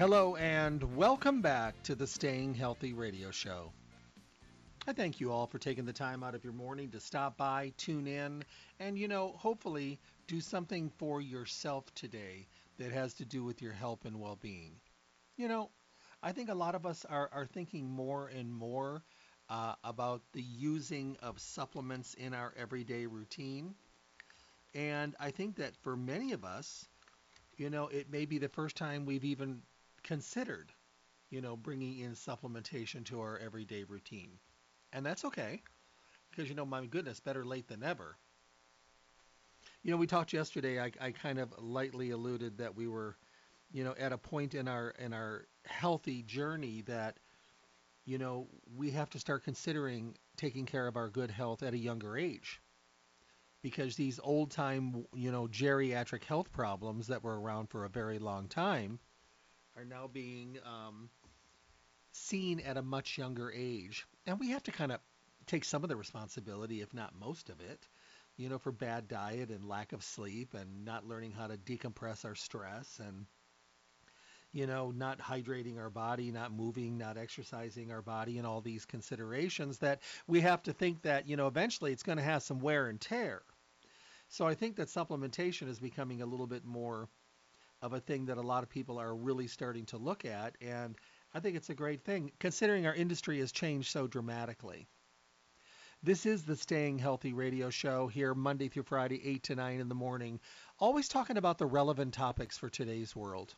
Hello and welcome back to the Staying Healthy Radio Show. I thank you all for taking the time out of your morning to stop by, tune in, and, you know, hopefully do something for yourself today that has to do with your health and well being. You know, I think a lot of us are, are thinking more and more uh, about the using of supplements in our everyday routine. And I think that for many of us, you know, it may be the first time we've even considered, you know, bringing in supplementation to our everyday routine. And that's okay because, you know, my goodness, better late than never. You know, we talked yesterday, I, I kind of lightly alluded that we were, you know, at a point in our in our healthy journey that, you know, we have to start considering taking care of our good health at a younger age. Because these old time, you know, geriatric health problems that were around for a very long time are now being um, seen at a much younger age. And we have to kind of take some of the responsibility, if not most of it, you know, for bad diet and lack of sleep and not learning how to decompress our stress and, you know, not hydrating our body, not moving, not exercising our body, and all these considerations that we have to think that, you know, eventually it's going to have some wear and tear. So I think that supplementation is becoming a little bit more of a thing that a lot of people are really starting to look at. And I think it's a great thing considering our industry has changed so dramatically. This is the Staying Healthy radio show here Monday through Friday, 8 to 9 in the morning, always talking about the relevant topics for today's world.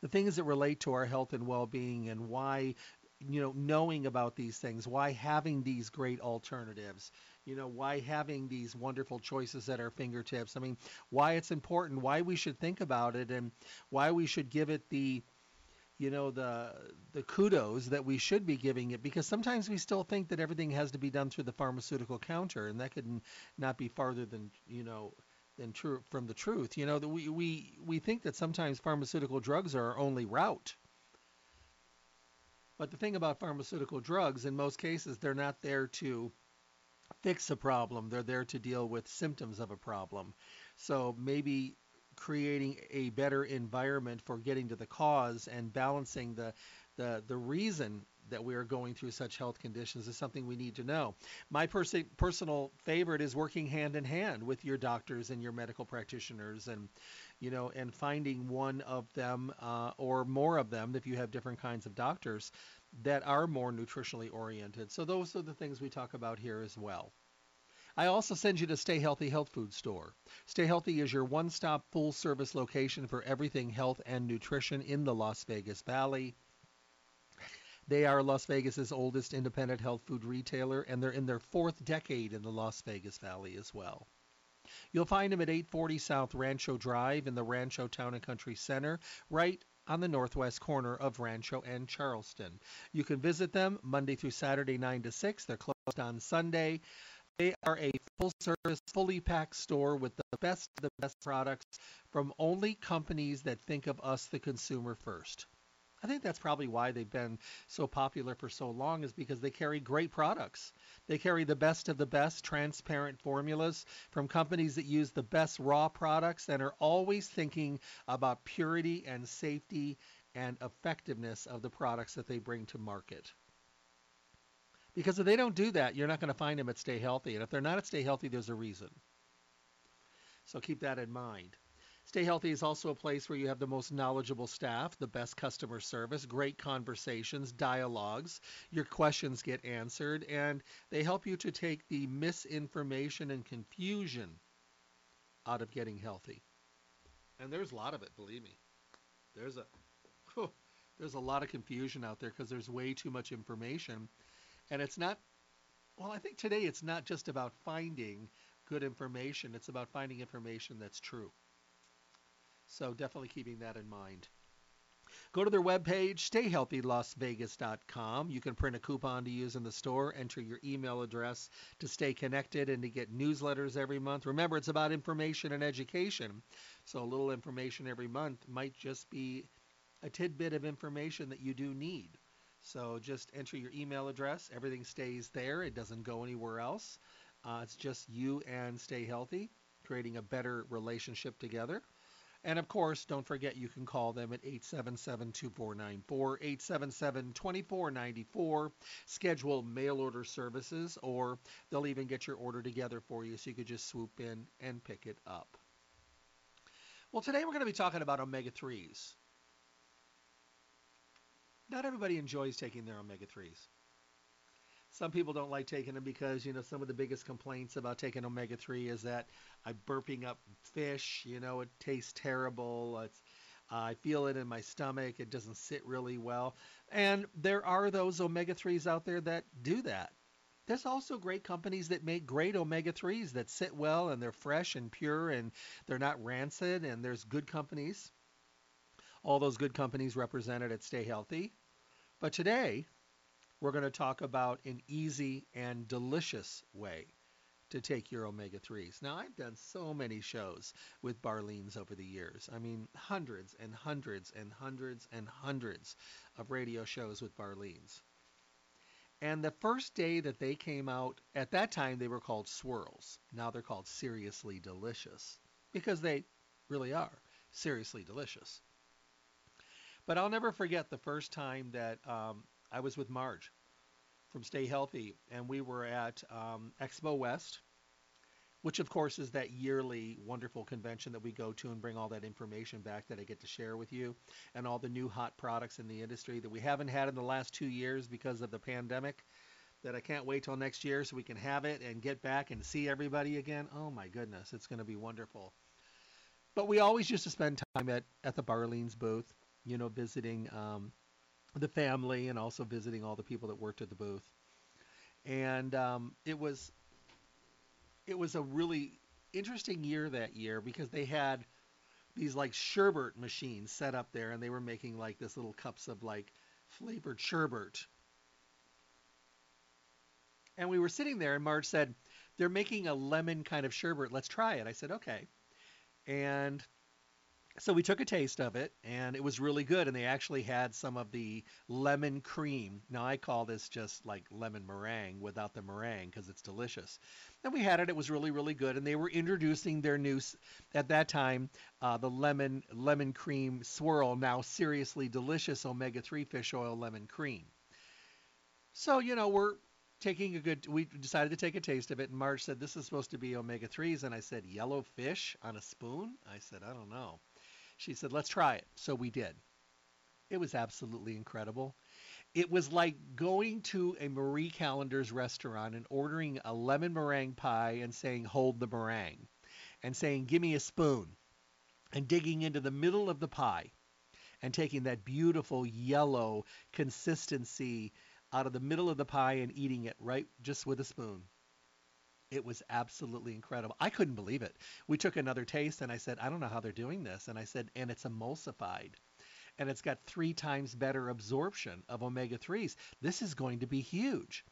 The things that relate to our health and well being and why you know knowing about these things why having these great alternatives you know why having these wonderful choices at our fingertips. I mean why it's important why we should think about it and why we should give it the you know the the kudos that we should be giving it because sometimes we still think that everything has to be done through the pharmaceutical counter and that could not be farther than you know than true from the truth. You know that we we we think that sometimes pharmaceutical drugs are our only route but the thing about pharmaceutical drugs, in most cases, they're not there to fix a problem. They're there to deal with symptoms of a problem. So maybe creating a better environment for getting to the cause and balancing the the, the reason that we are going through such health conditions is something we need to know. My pers- personal favorite is working hand in hand with your doctors and your medical practitioners, and you know, and finding one of them uh, or more of them if you have different kinds of doctors that are more nutritionally oriented. So those are the things we talk about here as well. I also send you to Stay Healthy Health Food Store. Stay Healthy is your one stop full service location for everything health and nutrition in the Las Vegas Valley. They are Las Vegas's oldest independent health food retailer, and they're in their fourth decade in the Las Vegas Valley as well. You'll find them at 840 South Rancho Drive in the Rancho Town and Country Center, right on the northwest corner of Rancho and Charleston. You can visit them Monday through Saturday, 9 to 6. They're closed on Sunday. They are a full service, fully packed store with the best of the best products from only companies that think of us, the consumer, first. I think that's probably why they've been so popular for so long is because they carry great products. They carry the best of the best transparent formulas from companies that use the best raw products and are always thinking about purity and safety and effectiveness of the products that they bring to market. Because if they don't do that, you're not going to find them at Stay Healthy. And if they're not at Stay Healthy, there's a reason. So keep that in mind. Stay Healthy is also a place where you have the most knowledgeable staff, the best customer service, great conversations, dialogues. Your questions get answered, and they help you to take the misinformation and confusion out of getting healthy. And there's a lot of it, believe me. There's a there's a lot of confusion out there because there's way too much information, and it's not. Well, I think today it's not just about finding good information. It's about finding information that's true. So definitely keeping that in mind. Go to their webpage, stayhealthylasvegas.com. You can print a coupon to use in the store, enter your email address to stay connected and to get newsletters every month. Remember, it's about information and education. So a little information every month might just be a tidbit of information that you do need. So just enter your email address. Everything stays there. It doesn't go anywhere else. Uh, it's just you and Stay Healthy, creating a better relationship together. And of course, don't forget you can call them at 877 2494, 877 2494, schedule mail order services, or they'll even get your order together for you so you could just swoop in and pick it up. Well, today we're going to be talking about omega 3s. Not everybody enjoys taking their omega 3s. Some people don't like taking them because, you know, some of the biggest complaints about taking omega 3 is that I'm burping up fish, you know, it tastes terrible. It's, uh, I feel it in my stomach. It doesn't sit really well. And there are those omega 3s out there that do that. There's also great companies that make great omega 3s that sit well and they're fresh and pure and they're not rancid. And there's good companies. All those good companies represented at Stay Healthy. But today, we're going to talk about an easy and delicious way to take your omega 3s. Now, I've done so many shows with Barleans over the years. I mean, hundreds and hundreds and hundreds and hundreds of radio shows with Barleans. And the first day that they came out, at that time they were called swirls. Now they're called seriously delicious because they really are seriously delicious. But I'll never forget the first time that um, I was with Marge from Stay Healthy, and we were at um, Expo West, which of course is that yearly wonderful convention that we go to and bring all that information back that I get to share with you, and all the new hot products in the industry that we haven't had in the last two years because of the pandemic. That I can't wait till next year so we can have it and get back and see everybody again. Oh my goodness, it's going to be wonderful. But we always used to spend time at, at the Barleans booth, you know, visiting um, the family and also visiting all the people that worked at the booth. And um, it was it was a really interesting year that year because they had these like sherbet machines set up there and they were making like this little cups of like flavored sherbet. And we were sitting there and Marge said, they're making a lemon kind of sherbet. Let's try it. I said, okay. And so we took a taste of it and it was really good and they actually had some of the lemon cream. Now i call this just like lemon meringue without the meringue because it's delicious. And we had it it was really really good and they were introducing their new at that time uh, the lemon lemon cream swirl now seriously delicious omega-3 fish oil lemon cream. So you know we're taking a good we decided to take a taste of it and marge said this is supposed to be omega-3s and i said yellow fish on a spoon? I said i don't know she said, let's try it. So we did. It was absolutely incredible. It was like going to a Marie Callender's restaurant and ordering a lemon meringue pie and saying, hold the meringue, and saying, give me a spoon, and digging into the middle of the pie and taking that beautiful yellow consistency out of the middle of the pie and eating it right just with a spoon. It was absolutely incredible. I couldn't believe it. We took another taste and I said, I don't know how they're doing this. And I said, and it's emulsified. And it's got three times better absorption of omega 3s. This is going to be huge.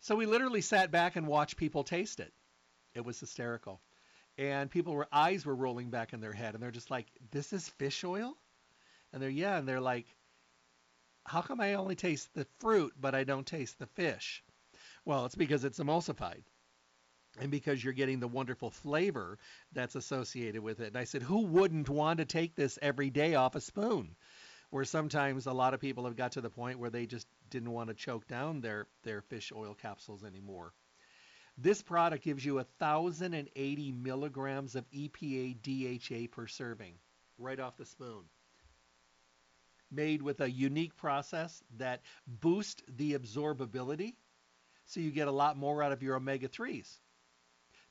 So we literally sat back and watched people taste it. It was hysterical. And people were eyes were rolling back in their head and they're just like, This is fish oil? And they're yeah, and they're like, How come I only taste the fruit but I don't taste the fish? Well, it's because it's emulsified and because you're getting the wonderful flavor that's associated with it. And I said, who wouldn't want to take this every day off a spoon? Where sometimes a lot of people have got to the point where they just didn't want to choke down their, their fish oil capsules anymore. This product gives you 1,080 milligrams of EPA DHA per serving right off the spoon. Made with a unique process that boosts the absorbability so you get a lot more out of your omega 3s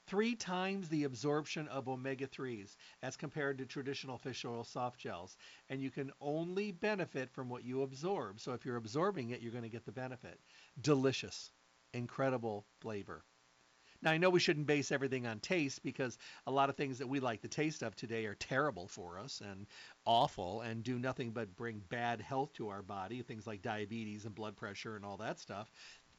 three times the absorption of omega-3s as compared to traditional fish oil soft gels. And you can only benefit from what you absorb. So if you're absorbing it, you're going to get the benefit. Delicious, incredible flavor. Now, I know we shouldn't base everything on taste because a lot of things that we like the taste of today are terrible for us and awful and do nothing but bring bad health to our body, things like diabetes and blood pressure and all that stuff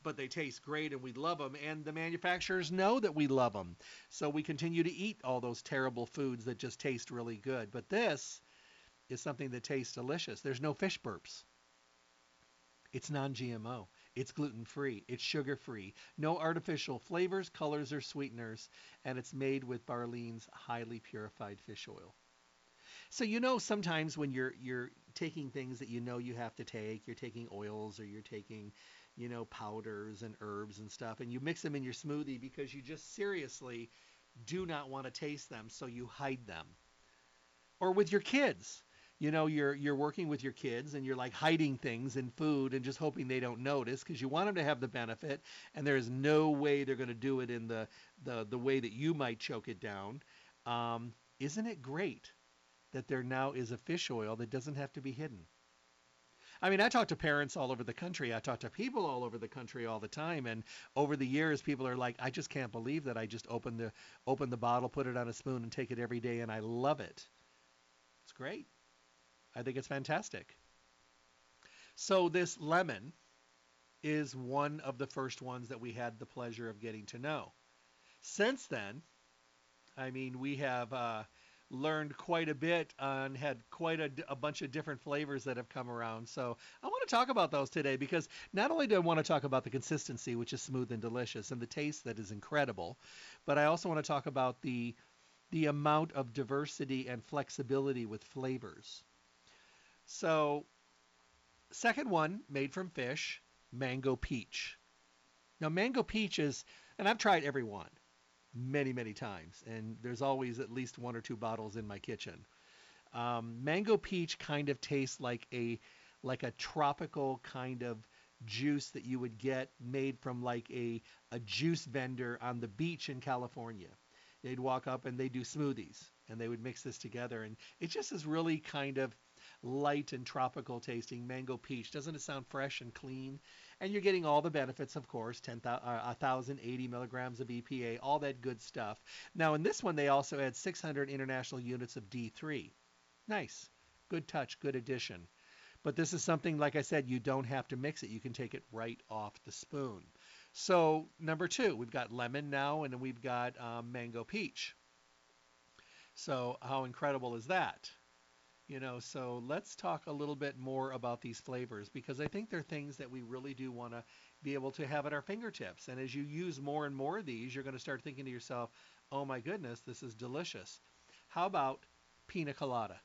but they taste great and we love them. And the manufacturers know that we love them. So we continue to eat all those terrible foods that just taste really good. But this is something that tastes delicious. There's no fish burps. It's non GMO. It's gluten free. It's sugar free. No artificial flavors, colors, or sweeteners. And it's made with Barlean's highly purified fish oil. So you know sometimes when you're you're taking things that you know you have to take, you're taking oils or you're taking, you know, powders and herbs and stuff and you mix them in your smoothie because you just seriously do not want to taste them, so you hide them. Or with your kids. You know, you're you're working with your kids and you're like hiding things in food and just hoping they don't notice because you want them to have the benefit and there's no way they're going to do it in the, the the way that you might choke it down. Um, isn't it great that there now is a fish oil that doesn't have to be hidden? I mean, I talk to parents all over the country. I talk to people all over the country all the time, and over the years, people are like, "I just can't believe that I just opened the open the bottle, put it on a spoon, and take it every day, and I love it." It's great. I think it's fantastic. So this lemon is one of the first ones that we had the pleasure of getting to know. Since then, I mean, we have uh, learned quite a bit and had quite a, a, bunch of different flavors that have come around. So I want to talk about those today because not only do I want to talk about the consistency, which is smooth and delicious, and the taste that is incredible, but I also want to talk about the the amount of diversity and flexibility with flavors. So, second one made from fish, mango peach. Now, mango peach is, and I've tried every one many, many times, and there's always at least one or two bottles in my kitchen. Um, mango peach kind of tastes like a like a tropical kind of juice that you would get made from like a, a juice vendor on the beach in California. They'd walk up and they do smoothies and they would mix this together and it just is really kind of light and tropical tasting mango peach. Doesn't it sound fresh and clean? And you're getting all the benefits, of course, 10, uh, 1,080 milligrams of EPA, all that good stuff. Now, in this one, they also add 600 international units of D3. Nice. Good touch, good addition. But this is something, like I said, you don't have to mix it. You can take it right off the spoon. So, number two, we've got lemon now, and then we've got um, mango peach. So, how incredible is that? You know, so let's talk a little bit more about these flavors because I think they're things that we really do want to be able to have at our fingertips. And as you use more and more of these, you're going to start thinking to yourself, oh my goodness, this is delicious. How about pina colada?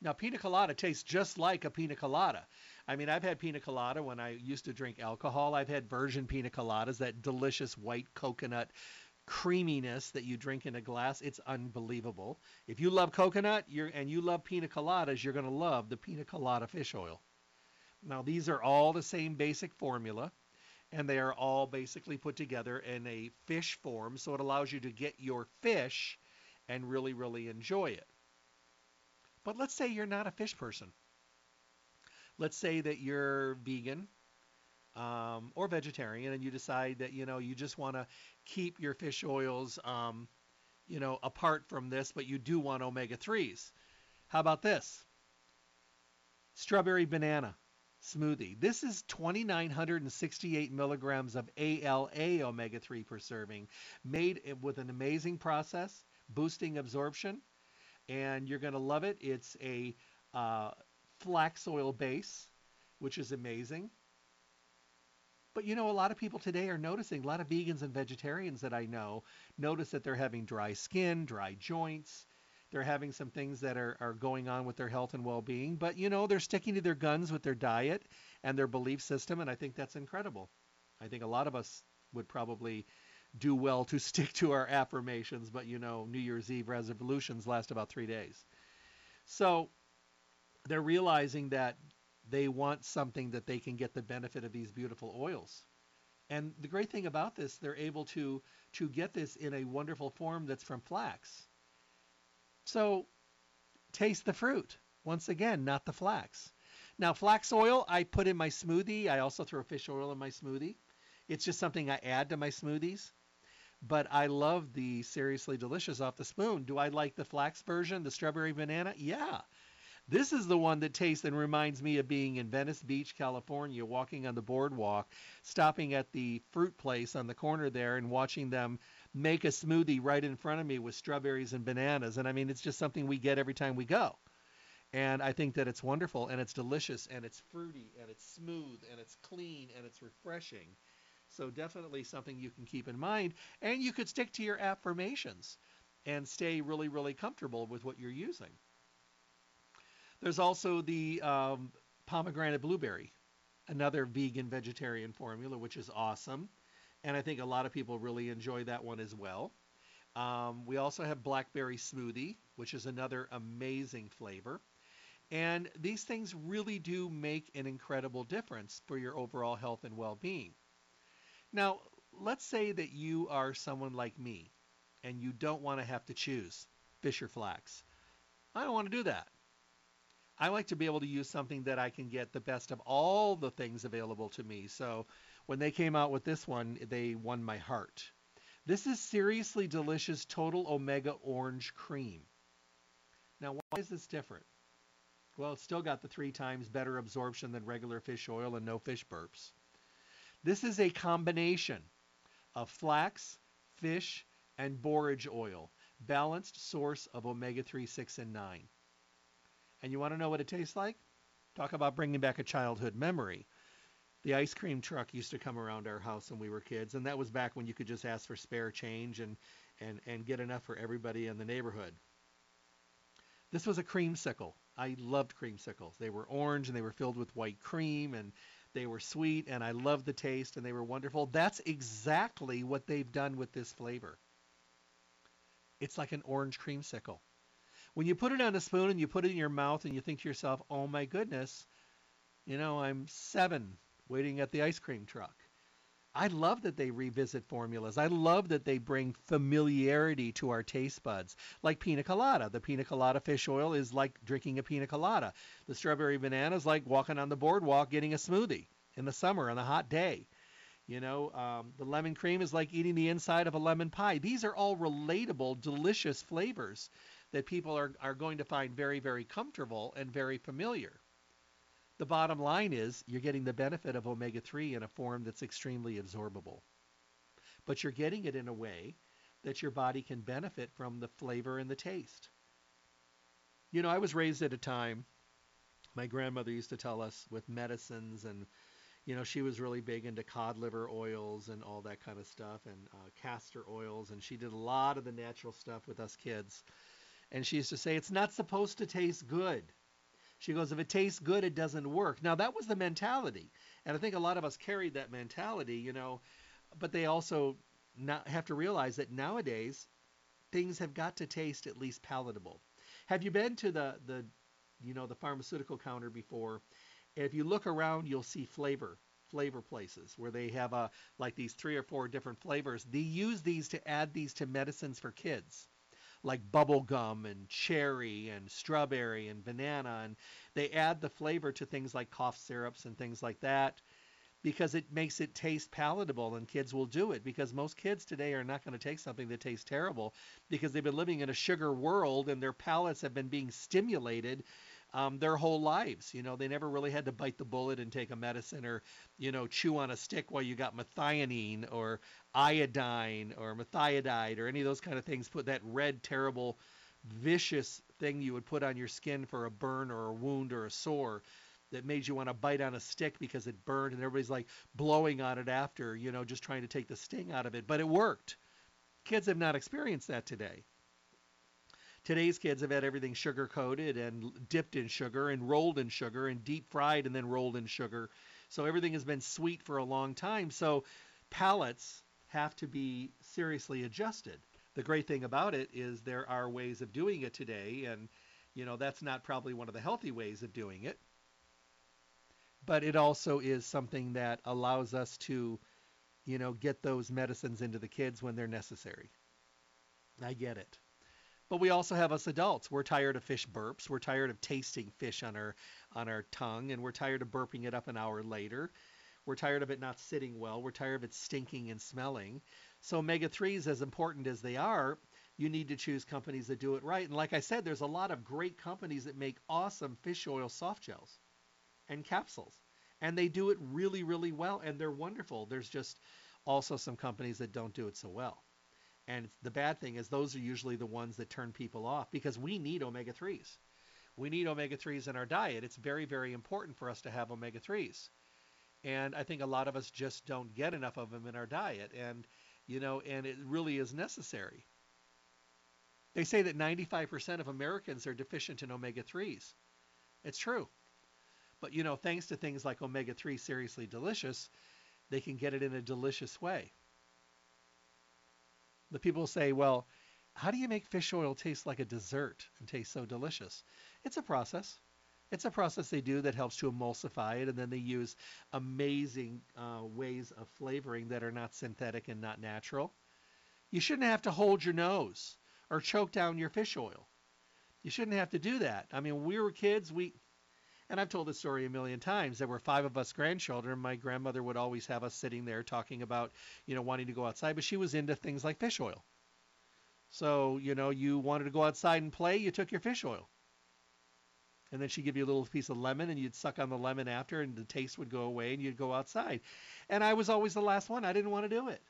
Now, pina colada tastes just like a pina colada. I mean, I've had pina colada when I used to drink alcohol. I've had virgin pina coladas, that delicious white coconut creaminess that you drink in a glass. It's unbelievable. If you love coconut you're, and you love pina coladas, you're going to love the pina colada fish oil. Now, these are all the same basic formula, and they are all basically put together in a fish form, so it allows you to get your fish and really, really enjoy it. But let's say you're not a fish person. Let's say that you're vegan um, or vegetarian, and you decide that you know you just want to keep your fish oils, um, you know, apart from this, but you do want omega threes. How about this? Strawberry banana smoothie. This is 2,968 milligrams of ALA omega 3 per serving, made with an amazing process, boosting absorption, and you're going to love it. It's a uh, flax oil base, which is amazing. But you know, a lot of people today are noticing, a lot of vegans and vegetarians that I know notice that they're having dry skin, dry joints. They're having some things that are, are going on with their health and well being. But you know, they're sticking to their guns with their diet and their belief system. And I think that's incredible. I think a lot of us would probably do well to stick to our affirmations. But you know, New Year's Eve resolutions last about three days. So they're realizing that they want something that they can get the benefit of these beautiful oils. And the great thing about this, they're able to to get this in a wonderful form that's from flax. So taste the fruit. Once again, not the flax. Now, flax oil I put in my smoothie. I also throw fish oil in my smoothie. It's just something I add to my smoothies. But I love the seriously delicious off the spoon. Do I like the flax version, the strawberry banana? Yeah. This is the one that tastes and reminds me of being in Venice Beach, California, walking on the boardwalk, stopping at the fruit place on the corner there and watching them make a smoothie right in front of me with strawberries and bananas. And I mean, it's just something we get every time we go. And I think that it's wonderful and it's delicious and it's fruity and it's smooth and it's clean and it's refreshing. So definitely something you can keep in mind. And you could stick to your affirmations. and stay really, really comfortable with what you're using. There's also the um, pomegranate blueberry, another vegan vegetarian formula, which is awesome. And I think a lot of people really enjoy that one as well. Um, we also have blackberry smoothie, which is another amazing flavor. And these things really do make an incredible difference for your overall health and well being. Now, let's say that you are someone like me and you don't want to have to choose fish or flax. I don't want to do that. I like to be able to use something that I can get the best of all the things available to me. So when they came out with this one, they won my heart. This is seriously delicious total omega orange cream. Now, why is this different? Well, it's still got the three times better absorption than regular fish oil and no fish burps. This is a combination of flax, fish, and borage oil, balanced source of omega-3, 6, and 9. And you want to know what it tastes like? Talk about bringing back a childhood memory. The ice cream truck used to come around our house when we were kids, and that was back when you could just ask for spare change and, and, and get enough for everybody in the neighborhood. This was a creamsicle. I loved creamsicles. They were orange and they were filled with white cream and they were sweet and I loved the taste and they were wonderful. That's exactly what they've done with this flavor. It's like an orange creamsicle. When you put it on a spoon and you put it in your mouth and you think to yourself, oh my goodness, you know, I'm seven waiting at the ice cream truck. I love that they revisit formulas. I love that they bring familiarity to our taste buds, like pina colada. The pina colada fish oil is like drinking a pina colada. The strawberry banana is like walking on the boardwalk getting a smoothie in the summer on a hot day. You know, um, the lemon cream is like eating the inside of a lemon pie. These are all relatable, delicious flavors that people are, are going to find very, very comfortable and very familiar. The bottom line is you're getting the benefit of omega 3 in a form that's extremely absorbable. But you're getting it in a way that your body can benefit from the flavor and the taste. You know, I was raised at a time, my grandmother used to tell us with medicines, and, you know, she was really big into cod liver oils and all that kind of stuff, and uh, castor oils, and she did a lot of the natural stuff with us kids. And she used to say, it's not supposed to taste good. She goes, if it tastes good, it doesn't work. Now, that was the mentality. And I think a lot of us carried that mentality, you know, but they also not have to realize that nowadays things have got to taste at least palatable. Have you been to the, the you know, the pharmaceutical counter before? If you look around, you'll see flavor flavor places where they have a like these three or four different flavors. They use these to add these to medicines for kids like bubble gum and cherry and strawberry and banana and they add the flavor to things like cough syrups and things like that because it makes it taste palatable and kids will do it because most kids today are not going to take something that tastes terrible because they've been living in a sugar world and their palates have been being stimulated um, their whole lives. You know, they never really had to bite the bullet and take a medicine or, you know, chew on a stick while you got methionine or iodine or methiodide or any of those kind of things. Put that red, terrible, vicious thing you would put on your skin for a burn or a wound or a sore that made you want to bite on a stick because it burned and everybody's like blowing on it after, you know, just trying to take the sting out of it. But it worked. Kids have not experienced that today. Today's kids have had everything sugar coated and dipped in sugar and rolled in sugar and deep fried and then rolled in sugar. So everything has been sweet for a long time. So palates have to be seriously adjusted. The great thing about it is there are ways of doing it today and you know that's not probably one of the healthy ways of doing it. But it also is something that allows us to you know get those medicines into the kids when they're necessary. I get it. But we also have us adults. We're tired of fish burps. We're tired of tasting fish on our on our tongue, and we're tired of burping it up an hour later. We're tired of it not sitting well. We're tired of it stinking and smelling. So omega 3s, as important as they are, you need to choose companies that do it right. And like I said, there's a lot of great companies that make awesome fish oil soft gels and capsules. And they do it really, really well, and they're wonderful. There's just also some companies that don't do it so well. And the bad thing is those are usually the ones that turn people off because we need omega 3s. We need omega 3s in our diet. It's very, very important for us to have omega 3s. And I think a lot of us just don't get enough of them in our diet. And, you know, and it really is necessary. They say that 95% of Americans are deficient in omega 3s. It's true. But you know, thanks to things like omega 3 seriously delicious, they can get it in a delicious way. The people say, well, how do you make fish oil taste like a dessert and taste so delicious? It's a process. It's a process they do that helps to emulsify it, and then they use amazing uh, ways of flavoring that are not synthetic and not natural. You shouldn't have to hold your nose or choke down your fish oil. You shouldn't have to do that. I mean, we were kids, we, and I've told this story a million times. There were five of us grandchildren. My grandmother would always have us sitting there talking about, you know, wanting to go outside, but she was into things like fish oil. So, you know, you wanted to go outside and play, you took your fish oil. And then she'd give you a little piece of lemon and you'd suck on the lemon after and the taste would go away and you'd go outside. And I was always the last one. I didn't want to do it.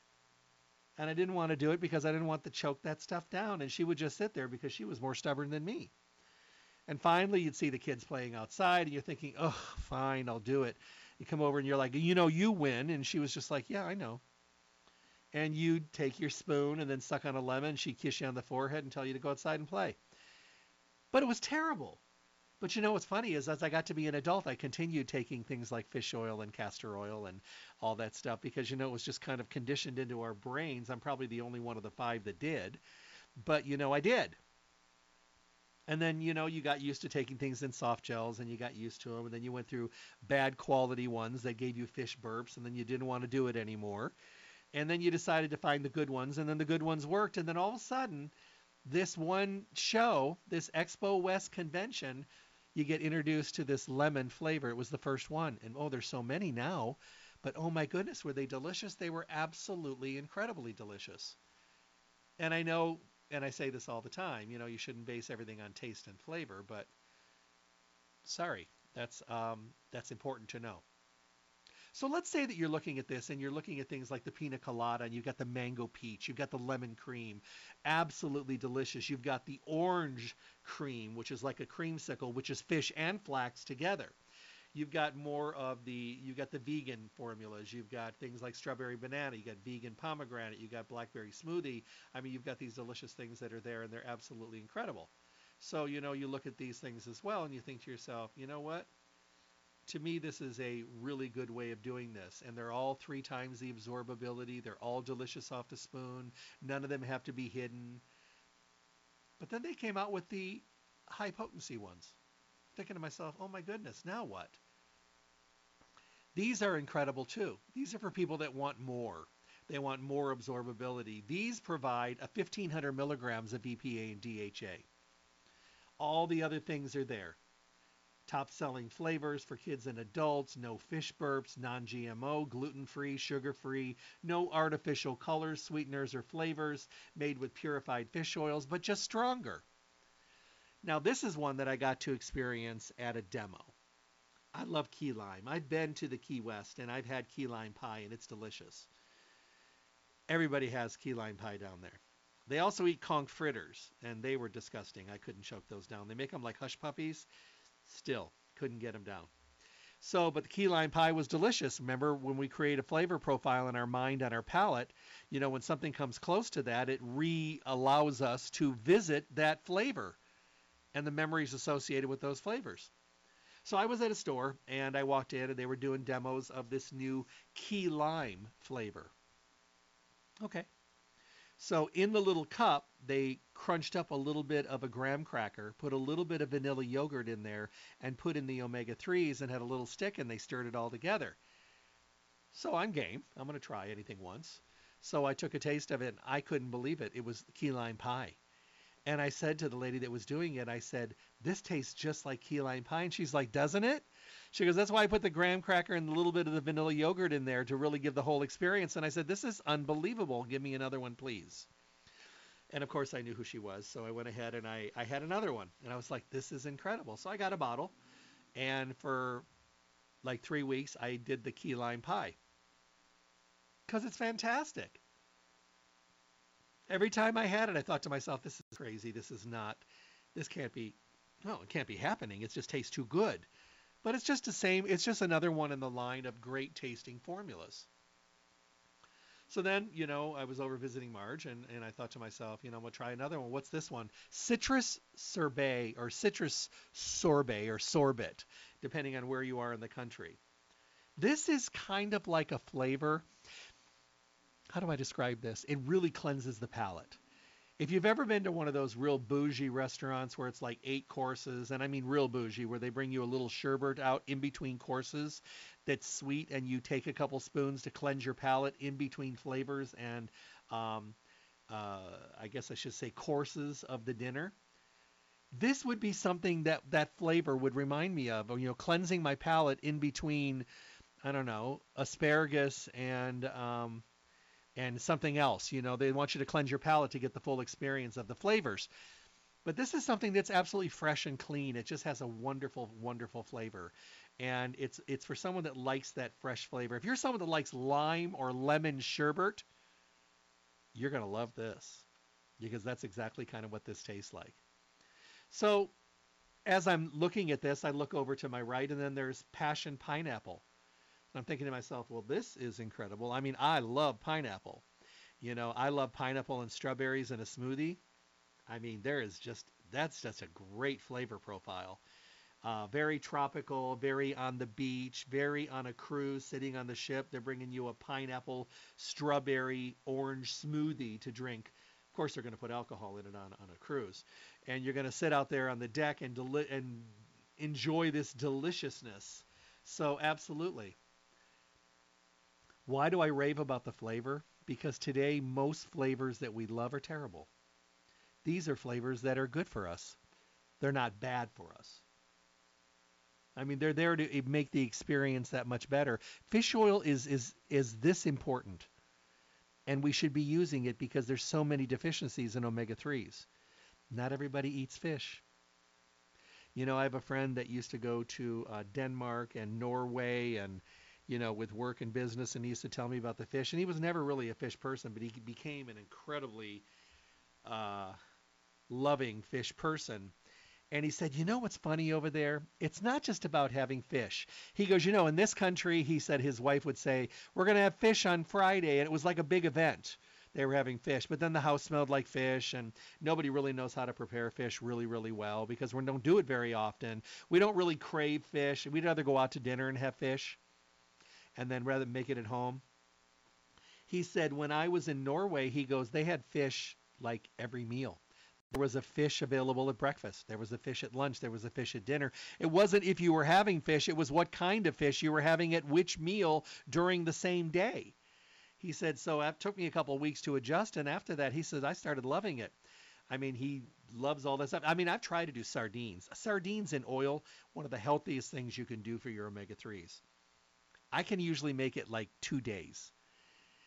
And I didn't want to do it because I didn't want to choke that stuff down. And she would just sit there because she was more stubborn than me. And finally, you'd see the kids playing outside, and you're thinking, oh, fine, I'll do it. You come over and you're like, you know, you win. And she was just like, yeah, I know and you'd take your spoon and then suck on a lemon. She'd kiss you on the forehead and tell you to go outside and play. But it was terrible. But you know what's funny is as I got to be an adult, I continued taking things like fish oil and castor oil and all that stuff because you know it was just kind of conditioned into our brains. I'm probably the only one of the five that did. But you know, I did. And then, you know, you got used to taking things in soft gels and you got used to them. And then you went through bad quality ones that gave you fish burps and then you didn't want to do it anymore and then you decided to find the good ones, and then the good ones worked, and then all of a sudden, this one show, this Expo West convention, you get introduced to this lemon flavor. It was the first one, and oh, there's so many now, but oh my goodness, were they delicious? They were absolutely incredibly delicious. And I know, and I say this all the time, you know, you shouldn't base everything on taste and flavor, but sorry, that's um, that's important to know. So let's say that you're looking at this and you're looking at things like the pina colada and you've got the mango peach, you've got the lemon cream, absolutely delicious. You've got the orange cream, which is like a creamsicle, which is fish and flax together. You've got more of the you've got the vegan formulas. You've got things like strawberry banana. You got vegan pomegranate. You got blackberry smoothie. I mean, you've got these delicious things that are there, and they're absolutely incredible. So you know, you look at these things as well, and you think to yourself, you know what? to me, this is a really good way of doing this. And they're all three times the absorbability. They're all delicious off the spoon. None of them have to be hidden. But then they came out with the high potency ones. Thinking to myself, oh my goodness, now what? These are incredible too. These are for people that want more. They want more absorbability. These provide a 1500 milligrams of EPA and DHA. All the other things are there top selling flavors for kids and adults, no fish burps, non GMO, gluten free, sugar free, no artificial colors, sweeteners, or flavors, made with purified fish oils, but just stronger. Now, this is one that I got to experience at a demo. I love key lime. I've been to the Key West and I've had key lime pie and it's delicious. Everybody has key lime pie down there. They also eat conch fritters, and they were disgusting. I couldn't choke those down. They make them like hush puppies, Still, couldn't get them down. So, but the key lime pie was delicious. Remember when we create a flavor profile in our mind on our palate, you know, when something comes close to that, it re allows us to visit that flavor and the memories associated with those flavors. So I was at a store and I walked in and they were doing demos of this new key lime flavor. Okay. So in the little cup, they crunched up a little bit of a graham cracker, put a little bit of vanilla yogurt in there, and put in the omega 3s and had a little stick and they stirred it all together. So I'm game. I'm going to try anything once. So I took a taste of it and I couldn't believe it. It was key lime pie. And I said to the lady that was doing it, I said, This tastes just like key lime pie. And she's like, Doesn't it? She goes, That's why I put the graham cracker and a little bit of the vanilla yogurt in there to really give the whole experience. And I said, This is unbelievable. Give me another one, please. And of course, I knew who she was. So I went ahead and I, I had another one. And I was like, This is incredible. So I got a bottle. And for like three weeks, I did the key lime pie because it's fantastic every time I had it, I thought to myself, this is crazy. This is not, this can't be, well, it can't be happening. It just tastes too good. But it's just the same, it's just another one in the line of great tasting formulas. So then, you know, I was over visiting Marge and, and I thought to myself, you know, I'm going to try another one. What's this one? Citrus sorbet or citrus sorbet or sorbet, depending on where you are in the country. This is kind of like a flavor. How do I describe this? It really cleanses the palate. If you've ever been to one of those real bougie restaurants where it's like eight courses, and I mean real bougie, where they bring you a little sherbet out in between courses that's sweet, and you take a couple spoons to cleanse your palate in between flavors and um, uh, I guess I should say courses of the dinner. This would be something that that flavor would remind me of, you know, cleansing my palate in between, I don't know, asparagus and um, and something else. You know, they want you to cleanse your palate to get the full experience of the flavors. But this is something that's absolutely fresh and clean. It just has a wonderful, wonderful flavor. And it's it's for someone that likes that fresh flavor. If you're someone that likes lime or lemon sherbet, you're to love this because that's exactly kind of what this tastes like. So as I'm looking at this, I look over to my right and then there's passion pineapple. And I'm thinking to myself, well, this is incredible. I mean, I love pineapple. You know, I love pineapple and strawberries in a smoothie. I mean, there is just, that's just a great flavor profile. Uh, very tropical, very on the beach, very on a cruise, sitting on the ship. They're bringing you a pineapple, strawberry, orange smoothie to drink. Of course, they're going to put alcohol in it on, on a cruise. And you're going to sit out there on the deck and, deli- and enjoy this deliciousness. So, absolutely. Why do I rave about the flavor? Because today most flavors that we love are terrible. These are flavors that are good for us. They're not bad for us. I mean, they're there to make the experience that much better. Fish oil is is is this important, and we should be using it because there's so many deficiencies in omega threes. Not everybody eats fish. You know, I have a friend that used to go to uh, Denmark and Norway and you know, with work and business, and he used to tell me about the fish. And he was never really a fish person, but he became an incredibly uh, loving fish person. And he said, You know what's funny over there? It's not just about having fish. He goes, You know, in this country, he said his wife would say, We're going to have fish on Friday. And it was like a big event. They were having fish, but then the house smelled like fish, and nobody really knows how to prepare fish really, really well because we don't do it very often. We don't really crave fish. We'd rather go out to dinner and have fish and then rather make it at home. He said when I was in Norway, he goes, they had fish like every meal. There was a fish available at breakfast. There was a fish at lunch. There was a fish at dinner. It wasn't if you were having fish, it was what kind of fish you were having at which meal during the same day. He said, so it took me a couple of weeks to adjust. And after that, he says, I started loving it. I mean, he loves all that stuff. I mean, I've tried to do sardines. Sardines in oil, one of the healthiest things you can do for your omega 3s. I can usually make it like two days.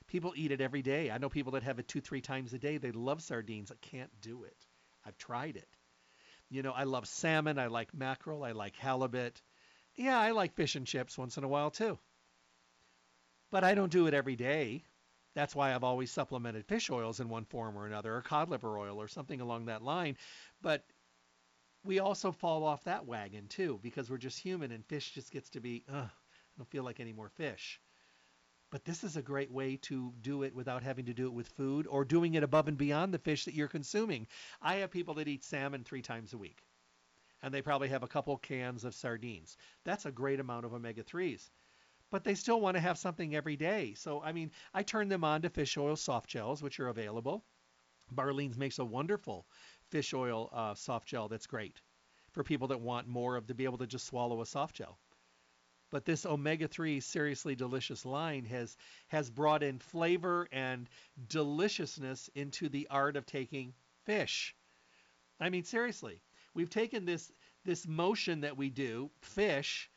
People eat it every day. I know people that have it two, three times a day. They love sardines. I can't do it. I've tried it. You know, I love salmon. I like mackerel. I like halibut. Yeah, I like fish and chips once in a while too. But I don't do it every day. That's why I've always supplemented fish oils in one form or another, or cod liver oil or something along that line. But we also fall off that wagon too because we're just human and fish just gets to be, ugh, don't feel like any more fish. But this is a great way to do it without having to do it with food or doing it above and beyond the fish that you're consuming. I have people that eat salmon three times a week, and they probably have a couple cans of sardines. That's a great amount of omega 3s. But they still want to have something every day. So, I mean, I turn them on to fish oil soft gels, which are available. Barlean's makes a wonderful fish oil uh, soft gel that's great for people that want more of to be able to just swallow a soft gel. But this omega-3 seriously delicious line has has brought in flavor and deliciousness into the art of taking fish. I mean seriously, we've taken this this motion that we do, fish,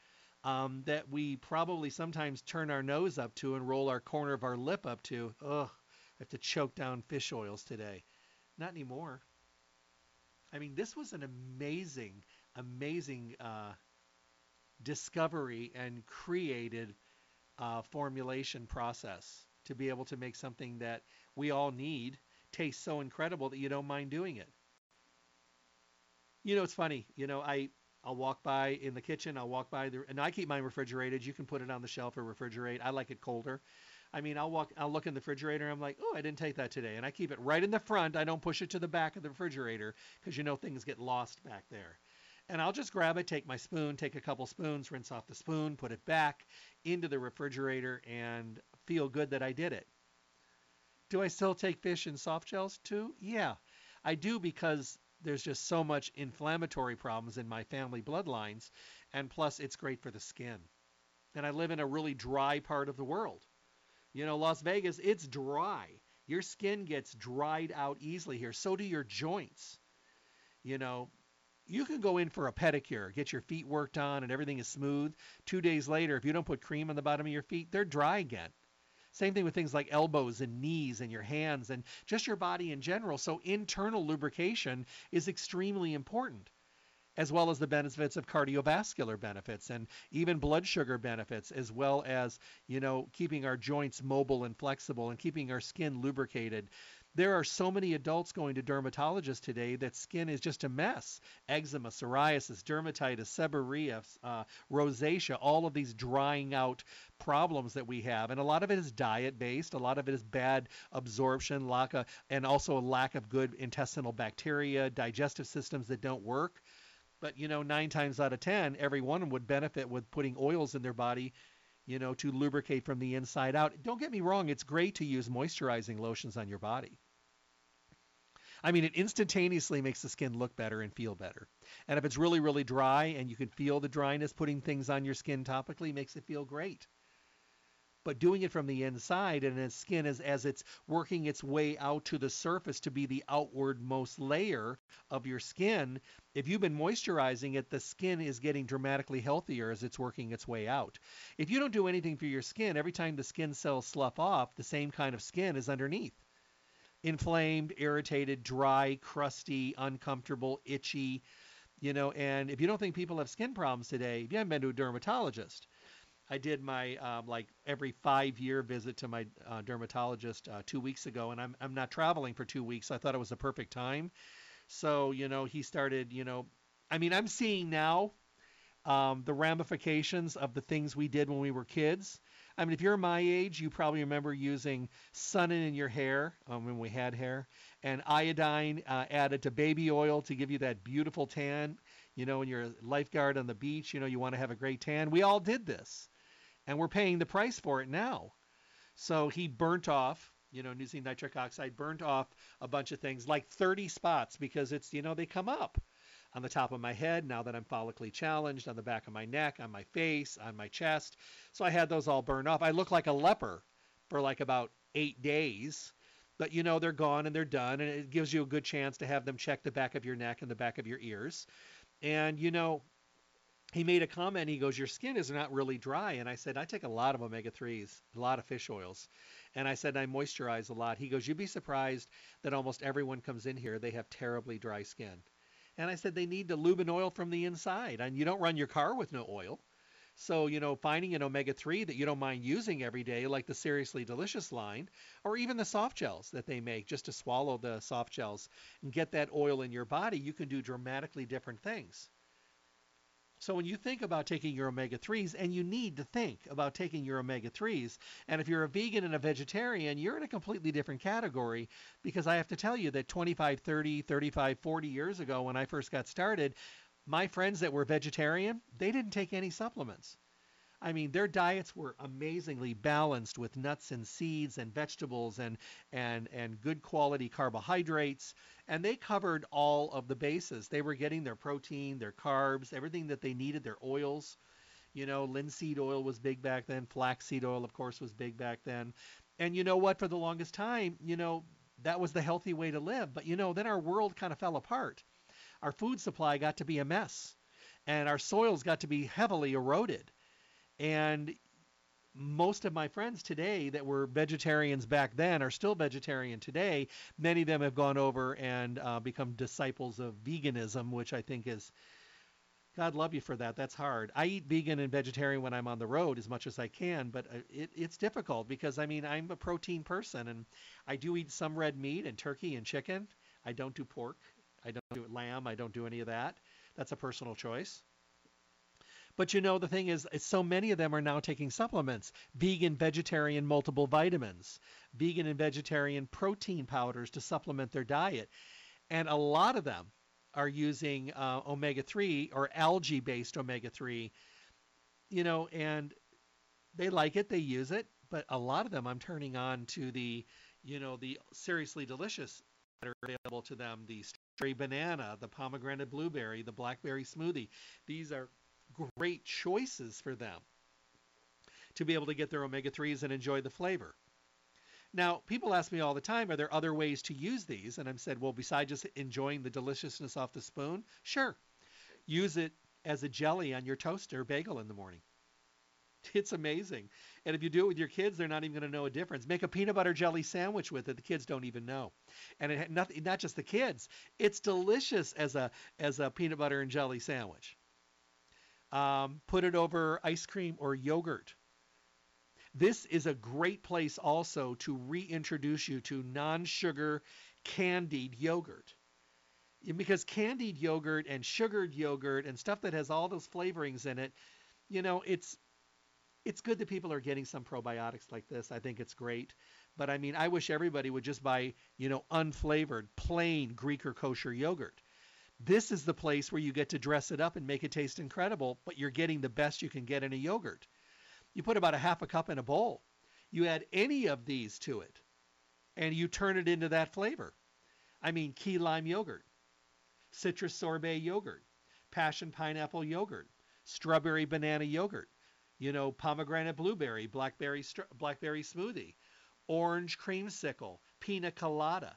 um, that we probably sometimes turn our nose up to and roll our corner of our lip up to. Ugh, I have to choke down fish oils today. Not anymore. I mean, this was an amazing, amazing uh, discovery and created uh, formulation process to be able to make something that we all need taste so incredible that you don't mind doing it. You know, it's funny. You know, I I'll walk by in the kitchen. I'll walk by the and I keep mine refrigerated. You can put it on the shelf or refrigerate. I like it colder. I mean, I'll walk, I'll look in the refrigerator. I'm like, oh, I didn't take that today, and I keep it right in the front. I don't push it to the back of the refrigerator because you know things get lost back there. And I'll just grab it, take my spoon, take a couple spoons, rinse off the spoon, put it back into the refrigerator, and feel good that I did it. Do I still take fish and soft gels too? Yeah, I do because there's just so much inflammatory problems in my family bloodlines, and plus it's great for the skin. And I live in a really dry part of the world. You know, Las Vegas, it's dry. Your skin gets dried out easily here. So do your joints. You know, you can go in for a pedicure, get your feet worked on, and everything is smooth. Two days later, if you don't put cream on the bottom of your feet, they're dry again. Same thing with things like elbows and knees and your hands and just your body in general. So internal lubrication is extremely important as well as the benefits of cardiovascular benefits and even blood sugar benefits, as well as, you know, keeping our joints mobile and flexible and keeping our skin lubricated. There are so many adults going to dermatologists today that skin is just a mess. Eczema, psoriasis, dermatitis, seborrhea, uh, rosacea, all of these drying out problems that we have. And a lot of it is diet based, a lot of it is bad absorption, lack of, and also a lack of good intestinal bacteria, digestive systems that don't work. But you know, nine times out of ten, everyone would benefit with putting oils in their body, you know, to lubricate from the inside out. Don't get me wrong; it's great to use moisturizing lotions on your body. I mean, it instantaneously makes the skin look better and feel better. And if it's really, really dry and you can feel the dryness, putting things on your skin topically makes it feel great but doing it from the inside and its skin as, as it's working its way out to the surface to be the outwardmost layer of your skin. If you've been moisturizing it, the skin is getting dramatically healthier as it's working its way out. If you don't do anything for your skin, every time the skin cells slough off, the same kind of skin is underneath. Inflamed, irritated, dry, crusty, uncomfortable, itchy, you know, and if you don't think people have skin problems today, if you haven't been to a dermatologist. I did my um, like every five year visit to my uh, dermatologist uh, two weeks ago, and I'm I'm not traveling for two weeks. So I thought it was a perfect time. So you know he started you know, I mean I'm seeing now um, the ramifications of the things we did when we were kids. I mean, if you're my age, you probably remember using Sun-In in your hair um, when we had hair, and iodine uh, added to baby oil to give you that beautiful tan. You know, when you're a lifeguard on the beach, you know, you want to have a great tan. We all did this and we're paying the price for it now. So he burnt off, you know, using nitric oxide, burnt off a bunch of things, like 30 spots, because it's, you know, they come up on the top of my head now that I'm follically challenged, on the back of my neck, on my face, on my chest. So I had those all burned off. I look like a leper for like about eight days. But you know, they're gone and they're done, and it gives you a good chance to have them check the back of your neck and the back of your ears. And you know, he made a comment. He goes, "Your skin is not really dry." And I said, "I take a lot of omega threes, a lot of fish oils." And I said, "I moisturize a lot." He goes, "You'd be surprised that almost everyone comes in here. They have terribly dry skin." And I said, "They need to lube and oil from the inside, and you don't run your car with no oil." So, you know, finding an omega 3 that you don't mind using every day, like the Seriously Delicious line, or even the soft gels that they make just to swallow the soft gels and get that oil in your body, you can do dramatically different things. So when you think about taking your omega-3s, and you need to think about taking your omega-3s, and if you're a vegan and a vegetarian, you're in a completely different category because I have to tell you that 25, 30, 35, 40 years ago when I first got started, my friends that were vegetarian, they didn't take any supplements. I mean, their diets were amazingly balanced with nuts and seeds and vegetables and and and good quality carbohydrates, and they covered all of the bases. They were getting their protein, their carbs, everything that they needed, their oils. You know, linseed oil was big back then. Flaxseed oil, of course, was big back then. And you know what? For the longest time, you know, that was the healthy way to live. But you know, then our world kind of fell apart. Our food supply got to be a mess, and our soils got to be heavily eroded and most of my friends today that were vegetarians back then are still vegetarian today. Many of them have gone over and uh, become disciples of veganism, which I think is, God love you for that. That's hard. I eat vegan and vegetarian when I'm on the road as much as I can, but uh, it, it's difficult because I mean, I'm a protein person and I do eat some red meat and turkey and chicken. I don't do pork. I don't do lamb. I don't do any of that. That's a personal choice. But you know, the thing is, so many of them are now taking supplements vegan, vegetarian, multiple vitamins, vegan and vegetarian protein powders to supplement their diet. And a lot of them are using uh, omega 3 or algae based omega 3, you know, and they like it, they use it. But a lot of them I'm turning on to the, you know, the seriously delicious that are available to them the strawberry banana, the pomegranate blueberry, the blackberry smoothie. These are great choices for them to be able to get their omega 3s and enjoy the flavor. Now, people ask me all the time, are there other ways to use these? And I've said, well, besides just enjoying the deliciousness off the spoon, sure. Use it as a jelly on your toaster bagel in the morning. It's amazing. And if you do it with your kids, they're not even going to know a difference. Make a peanut butter jelly sandwich with it. The kids don't even know. And it not, not just the kids. It's delicious as a as a peanut butter and jelly sandwich. Um, put it over ice cream or yogurt. This is a great place also to reintroduce you to non-sugar candied yogurt. Because candied yogurt and sugared yogurt and stuff that has all those flavorings in it, you know, it's it's good that people are getting some probiotics like this. I think it's great. But I mean, I wish everybody would just buy, you know, unflavored, plain Greek or kosher yogurt. This is the place where you get to dress it up and make it taste incredible, but you're getting the best you can get in a yogurt. You put about a half a cup in a bowl. You add any of these to it, and you turn it into that flavor. I mean, key lime yogurt, citrus sorbet yogurt, passion pineapple yogurt, strawberry banana yogurt, you know, pomegranate blueberry, blackberry blackberry smoothie, orange creamsicle, pina colada,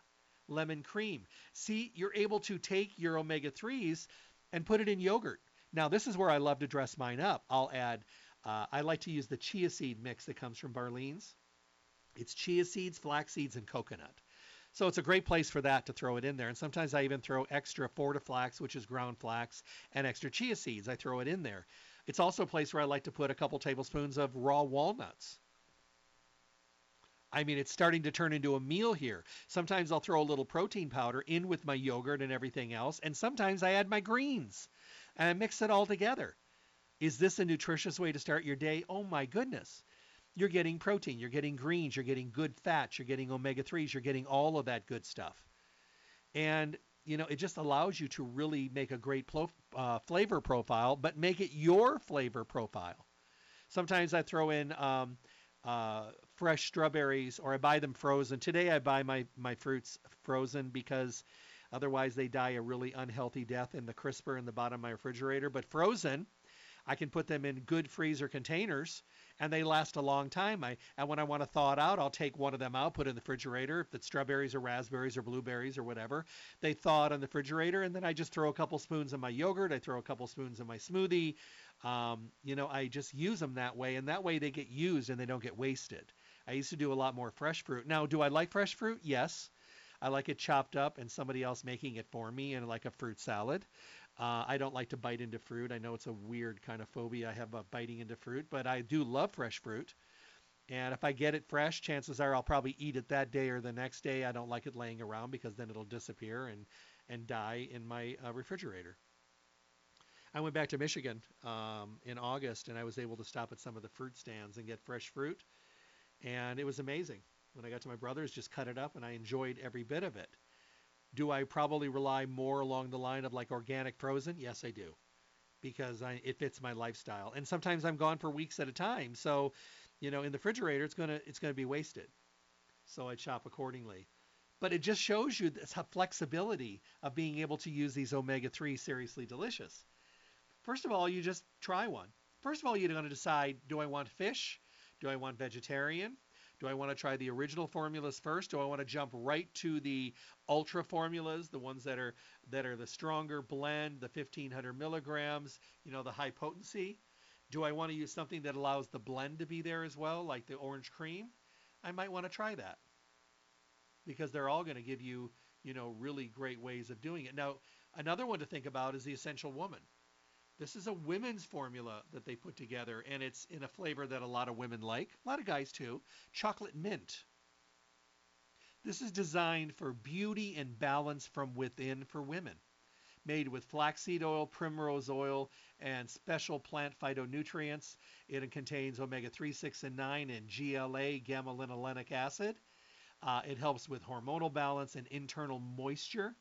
lemon cream. See, you're able to take your omega 3s and put it in yogurt. Now, this is where I love to dress mine up. I'll add, uh, I like to use the chia seed mix that comes from Barlean's. It's chia seeds, flax seeds, and coconut. So it's a great place for that to throw it in there. And sometimes I even throw extra Fortiflax, which is ground flax, and extra chia seeds. I throw it in there. It's also a place where I like to put a couple tablespoons of raw walnuts. I mean, it's starting to turn into a meal here. Sometimes I'll throw a little protein powder in with my yogurt and everything else, and sometimes I add my greens and I mix it all together. Is this a nutritious way to start your day? Oh my goodness. You're getting protein, you're getting greens, you're getting good fats, you're getting omega 3s, you're getting all of that good stuff. And you know, it just allows you to really make a great uh, flavor profile, but make it your flavor profile. Sometimes I throw in um, uh, fresh strawberries or I buy them frozen. Today I buy my, my fruits frozen because otherwise they die a really unhealthy death in the crisper in the bottom of my refrigerator. But frozen, I can put them in good freezer containers and they last a long time. I and when I want to thaw it out, I'll take one of them out, put it in the refrigerator. If it's strawberries or raspberries or blueberries or whatever, they thaw it in the refrigerator, and then I just throw a couple spoons in my yogurt. I throw a couple spoons in my smoothie. Um, you know, I just use them that way, and that way they get used and they don't get wasted. I used to do a lot more fresh fruit. Now, do I like fresh fruit? Yes. I like it chopped up and somebody else making it for me and like a fruit salad. Uh, I don't like to bite into fruit. I know it's a weird kind of phobia I have about biting into fruit, but I do love fresh fruit. And if I get it fresh, chances are I'll probably eat it that day or the next day. I don't like it laying around because then it'll disappear and, and die in my uh, refrigerator. I went back to Michigan um, in August and I was able to stop at some of the fruit stands and get fresh fruit. And it was amazing. When I got to my brother's, just cut it up and I enjoyed every bit of it. Do I probably rely more along the line of like organic frozen? Yes, I do. Because I, it fits my lifestyle. And sometimes I'm gone for weeks at a time. So, you know, in the refrigerator, it's to it's to be wasted. So I chop accordingly. But it just shows you this flexibility of being able to use these omega-3 seriously delicious. First of all, you just try one. First of all, you're going to decide, do I want fish? Do I want vegetarian? Do I want to try the original formulas first? Do I want to jump right to the ultra formulas, the ones that are that are the stronger blend, the 1500 milligrams, you know, the high potency? Do I want to use something that allows the blend to be there as well, like the orange cream? I might want to try that because they're all going to give you, you know, really great ways of doing it. Now, another one to think about is the essential woman. This is a women's formula that they put together, and it's in a flavor that a lot of women like, a lot of guys too, chocolate mint. This is designed for beauty and balance from within for women. made with flaxseed oil, primrose oil, and special plant phytonutrients. It contains omega 3, 6, and 9 and GLA, gamma linolenic acid. Uh, it helps with hormonal balance and internal moisture.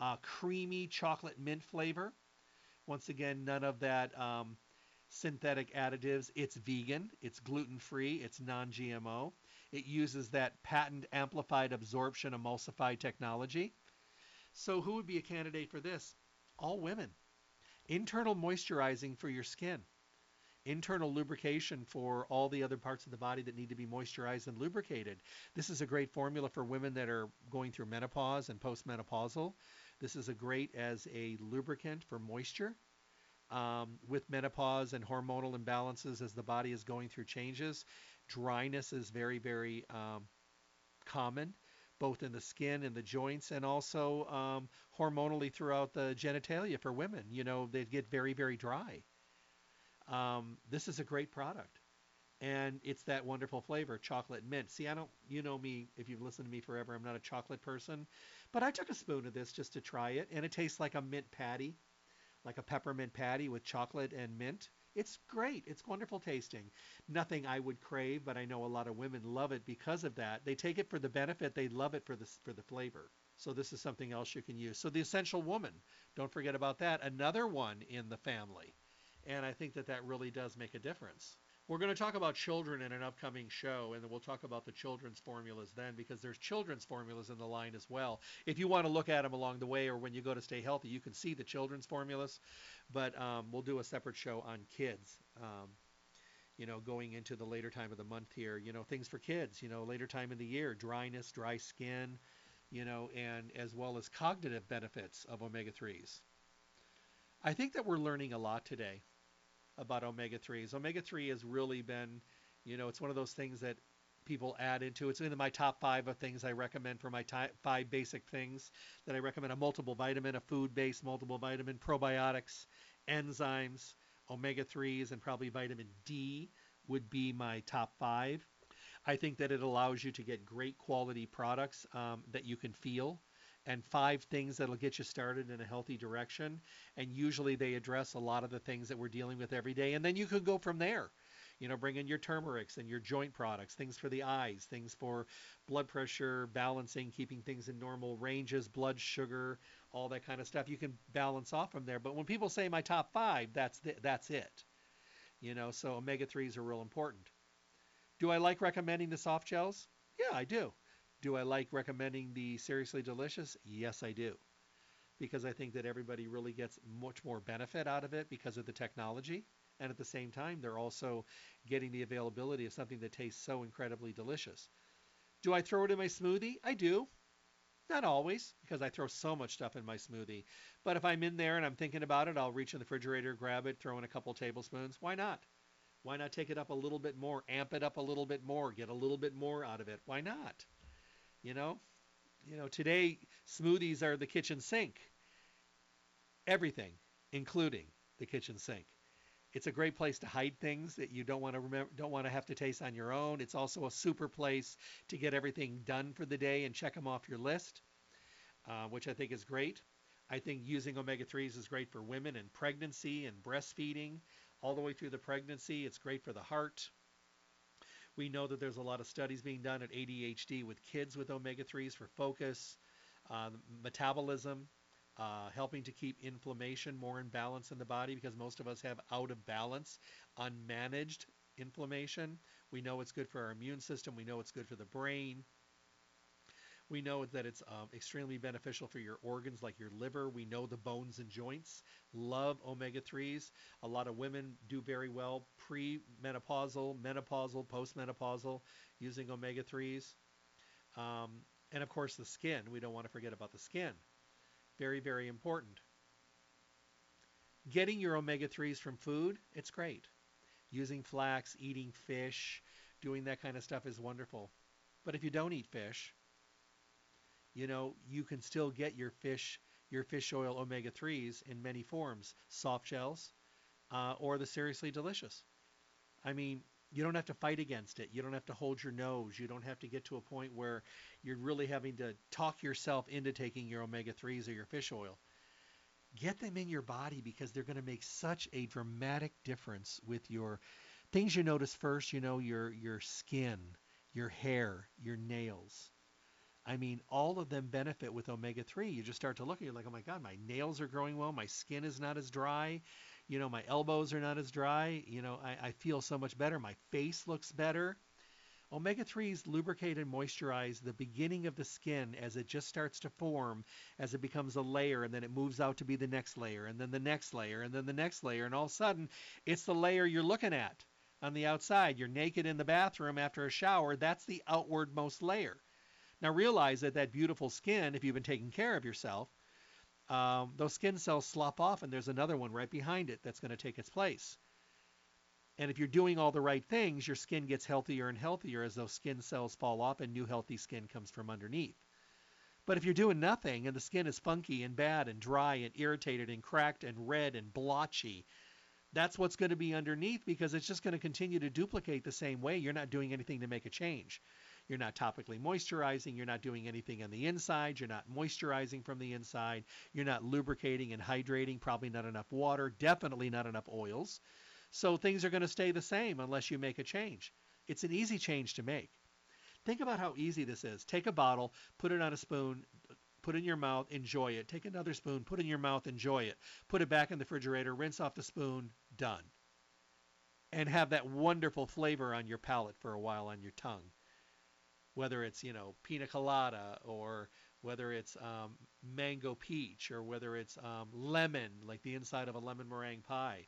Uh, creamy chocolate mint flavor. Once again, none of that um, synthetic additives. It's vegan, it's gluten free, it's non GMO. It uses that patent amplified absorption emulsified technology. So, who would be a candidate for this? All women. Internal moisturizing for your skin internal lubrication for all the other parts of the body that need to be moisturized and lubricated. This is a great formula for women that are going through menopause and postmenopausal. This is a great as a lubricant for moisture. Um, with menopause and hormonal imbalances as the body is going through changes, dryness is very, very um, common, both in the skin and the joints, and also um, hormonally throughout the genitalia for women. You know, they get very, very dry. Um, this is a great product. And it's that wonderful flavor, chocolate mint. See, I don't, you know me, if you've listened to me forever, I'm not a chocolate person. But I took a spoon of this just to try it, and it tastes like a mint patty, like a peppermint patty with chocolate and mint. It's great. It's wonderful tasting. Nothing I would crave, but I know a lot of women love it because of that. They take it for the benefit. They love it for the for the flavor. So this is something else you can use. So the essential woman, don't forget about that. Another one in the family. And I think that that really does make a difference. We're going to talk about children in an upcoming show, and we'll talk about the children's formulas then because there's children's formulas in the line as well. If you want to look at them along the way or when you go to Stay Healthy, you can see the children's formulas, but um, we'll do a separate show on kids. Um, you know, going into the later time of the month here, you know, things for kids, you know, later time of the year, dryness, dry skin, you know, and as well as cognitive benefits of omega 3s. I think that we're learning a lot today about omega 3s. Omega 3 has really been, you know, it's one of those things that people add into. It's in my top five of things I recommend for my ty- five basic things that I recommend a multiple vitamin, a food based multiple vitamin, probiotics, enzymes, omega 3s, and probably vitamin D would be my top five. I think that it allows you to get great quality products um, that you can feel and five things that'll get you started in a healthy direction. And usually they address a lot of the things that we're dealing with every day. And then you could go from there. You know, bring in your turmerics and your joint products, things for the eyes, things for blood pressure, balancing, keeping things in normal ranges, blood sugar, all that kind of stuff. You can balance off from there. But when people say my top five, that's the, that's it. You know, so omega 3s are real important. Do I like recommending the soft gels? Yeah, I do. Do I like recommending the Seriously Delicious? Yes, I do. Because I think that everybody really gets much more benefit out of it because of the technology. And at the same time, they're also getting the availability of something that tastes so incredibly delicious. Do I throw it in my smoothie? I do. Not always, because I throw so much stuff in my smoothie. But if I'm in there and I'm thinking about it, I'll reach in the refrigerator, grab it, throw in a couple tablespoons. Why not? Why not take it up a little bit more, amp it up a little bit more, get a little bit more out of it? Why not? You know, you know, today smoothies are the kitchen sink. Everything, including the kitchen sink. It's a great place to hide things that you don't want to remember, don't want to have to taste on your own. It's also a super place to get everything done for the day and check them off your list, uh, which I think is great. I think using omega 3s is great for women in pregnancy and breastfeeding, all the way through the pregnancy. It's great for the heart, we know that there's a lot of studies being done at ADHD with kids with omega 3s for focus, uh, metabolism, uh, helping to keep inflammation more in balance in the body because most of us have out of balance, unmanaged inflammation. We know it's good for our immune system, we know it's good for the brain. We know that it's um, extremely beneficial for your organs like your liver. We know the bones and joints love omega 3s. A lot of women do very well pre-menopausal, menopausal, postmenopausal using omega 3s. Um, and of course, the skin. We don't want to forget about the skin. Very, very important. Getting your omega 3s from food, it's great. Using flax, eating fish, doing that kind of stuff is wonderful. But if you don't eat fish, you know, you can still get your fish your fish oil omega 3s in many forms, soft shells, uh, or the seriously delicious. I mean, you don't have to fight against it. You don't have to hold your nose. You don't have to get to a point where you're really having to talk yourself into taking your omega 3s or your fish oil. get them in your body because they're going to make such a dramatic difference with your things you notice first, you know, your your skin, your hair, your nails. I mean, all of them benefit with omega 3. You just start to look at you're like, oh my God, my nails are growing well. My skin is not as dry. You know, my elbows are not as dry. You know, I, I feel so much better. My face looks better. Omega 3s lubricate and moisturize the beginning of the skin as it just starts to form, as it becomes a layer, and then it moves out to be the next layer, and then the next layer, and then the next layer, and all of a sudden, it's the layer you're looking at on the outside. You're naked in the bathroom after a shower. That's the outwardmost layer. Now realize that that beautiful skin, if you've been taking care of yourself, um, those skin cells slop off and there's another one right behind it that's going to take its place. And if you're doing all the right things, your skin gets healthier and healthier as those skin cells fall off and new healthy skin comes from underneath. But if you're doing nothing and the skin is funky and bad and dry and irritated and cracked and red and blotchy, that's what's going to be underneath because it's just going to continue to duplicate the same way. You're not doing anything to make a change. You're not topically moisturizing. You're not doing anything on the inside. You're not moisturizing from the inside. You're not lubricating and hydrating. Probably not enough water. Definitely not enough oils. So things are going to stay the same unless you make a change. It's an easy change to make. Think about how easy this is. Take a bottle, put it on a spoon, put in your mouth, enjoy it. Take another spoon, put it in your mouth, enjoy it. Put it back in the refrigerator, rinse off the spoon, done. And have that wonderful flavor on your palate for a while on your tongue whether it's you know pina colada or whether it's um, mango peach or whether it's um, lemon like the inside of a lemon meringue pie.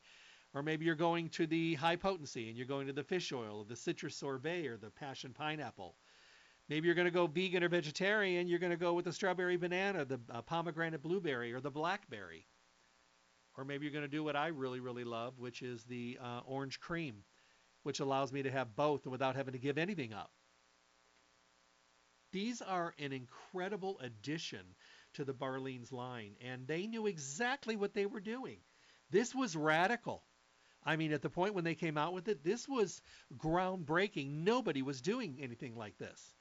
Or maybe you're going to the high potency and you're going to the fish oil or the citrus sorbet or the passion pineapple. Maybe you're going to go vegan or vegetarian you're going to go with the strawberry banana the uh, pomegranate blueberry or the blackberry. Or maybe you're going to do what i really really love which is the uh, orange cream which allows me to have both without having to give anything up these are an incredible addition to the Barleans line, and they knew exactly what they were doing. This was radical. I mean, at the point when they came out with it, this was groundbreaking. Nobody was doing anything like this.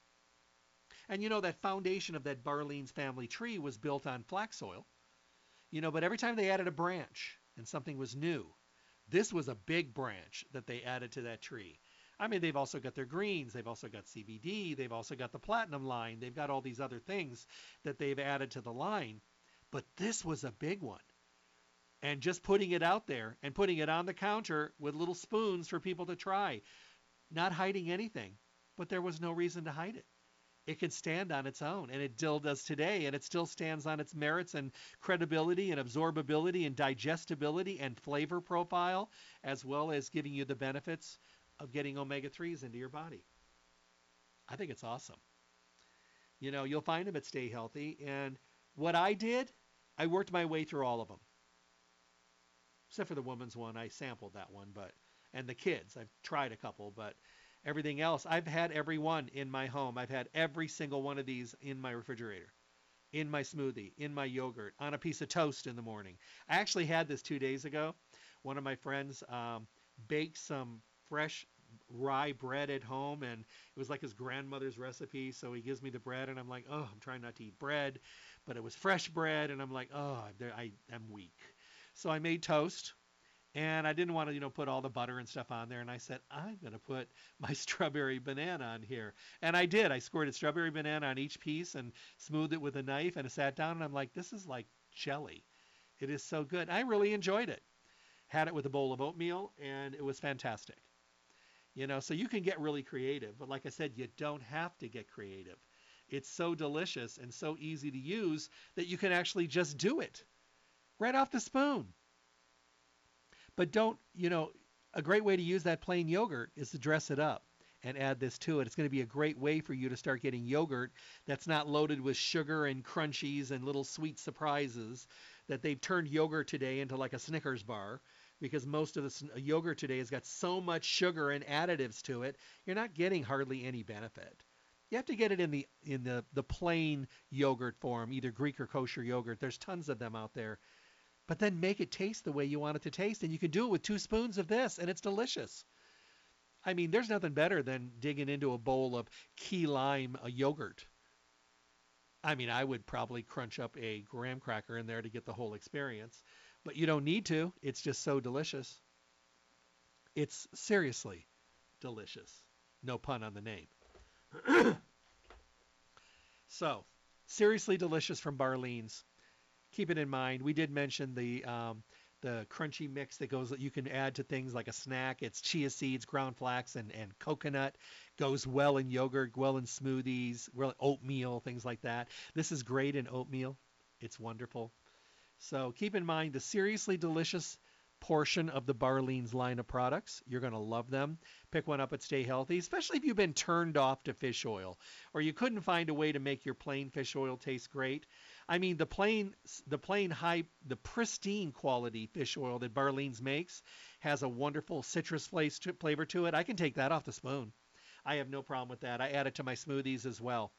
And you know, that foundation of that Barleans family tree was built on flax oil. You know, but every time they added a branch and something was new, this was a big branch that they added to that tree. I mean, they've also got their greens, they've also got CBD, they've also got the platinum line, they've got all these other things that they've added to the line. But this was a big one. And just putting it out there and putting it on the counter with little spoons for people to try, not hiding anything, but there was no reason to hide it. It could stand on its own, and it still does today, and it still stands on its merits and credibility and absorbability and digestibility and flavor profile, as well as giving you the benefits of getting omega 3s into your body. I think it's awesome. You know, you'll find them at Stay Healthy. And what I did, I worked my way through all of them. Except for the woman's one, I sampled that one, but and the kids, I've tried a couple, but everything else, I've had every one in my home. I've had every single one of these in my refrigerator, in my smoothie, in my yogurt, on a piece of toast in the morning. I actually had this two days ago. One of my friends um, baked some fresh rye bread at home and it was like his grandmother's recipe. So he gives me the bread and i'm like oh i'm trying not to eat bread. But it was fresh bread and i'm like oh i am weak. So i made toast and i didn't want to you know put all the butter and stuff on there and i said i'm going to put my strawberry banana on here. And i did. I squirted strawberry banana on each piece and smoothed it with a knife and i sat down and i'm like this is like jelly. It is so good. I really enjoyed it. Had it with a bowl of oatmeal and it was fantastic you know, so you can get really creative, but like I said, you don't have to get creative. It's so delicious and so easy to use that you can actually just do it right off the spoon. But don't, you know, a great way to use that plain yogurt is to dress it up and add this to it. It's going to be a great way for you to start getting yogurt that's not loaded with sugar and crunchies and little sweet surprises that they've turned yogurt today into like a Snickers bar because most of the uh, yogurt today has got so much sugar and additives to it, you're not getting hardly any benefit. You have to get it in the in the the plain yogurt form, either Greek or kosher yogurt. There's tons of them out there. But then make it taste the way you want it to taste, and you can do it with two spoons of this, and it's delicious. I mean, there's nothing better than digging into a bowl of key lime yogurt. I mean, I would probably crunch up a graham cracker in there to get the whole experience, but you don't need to. It's just so delicious. It's seriously delicious. No pun on the name. so, seriously delicious from Barlean's. Keep it in mind. We did mention the um, the crunchy mix that goes that you can add to things like a snack. It's chia seeds, ground flax, and, and coconut. Goes well in yogurt, well in smoothies, well oatmeal, things like that. This is great in oatmeal. It's wonderful. So keep in mind the seriously delicious portion of the Barlean's line of products. You're going to love them. Pick one up at Stay Healthy, especially if you've been turned off to fish oil or you couldn't find a way to make your plain fish oil taste great. I mean, the plain, the plain high, the pristine quality fish oil that Barlean's makes has a wonderful citrus flavor to it. I can take that off the spoon. I have no problem with that. I add it to my smoothies as well.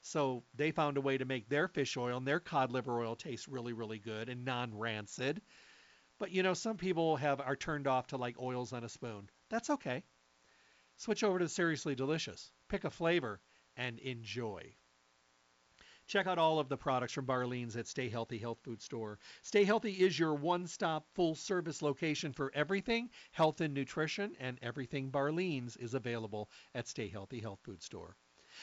So they found a way to make their fish oil and their cod liver oil taste really, really good and non-rancid. But you know, some people have are turned off to like oils on a spoon. That's okay. Switch over to Seriously Delicious. Pick a flavor and enjoy. Check out all of the products from Barlean's at Stay Healthy Health Food Store. Stay Healthy is your one-stop full-service location for everything health and nutrition, and everything Barlean's is available at Stay Healthy Health Food Store.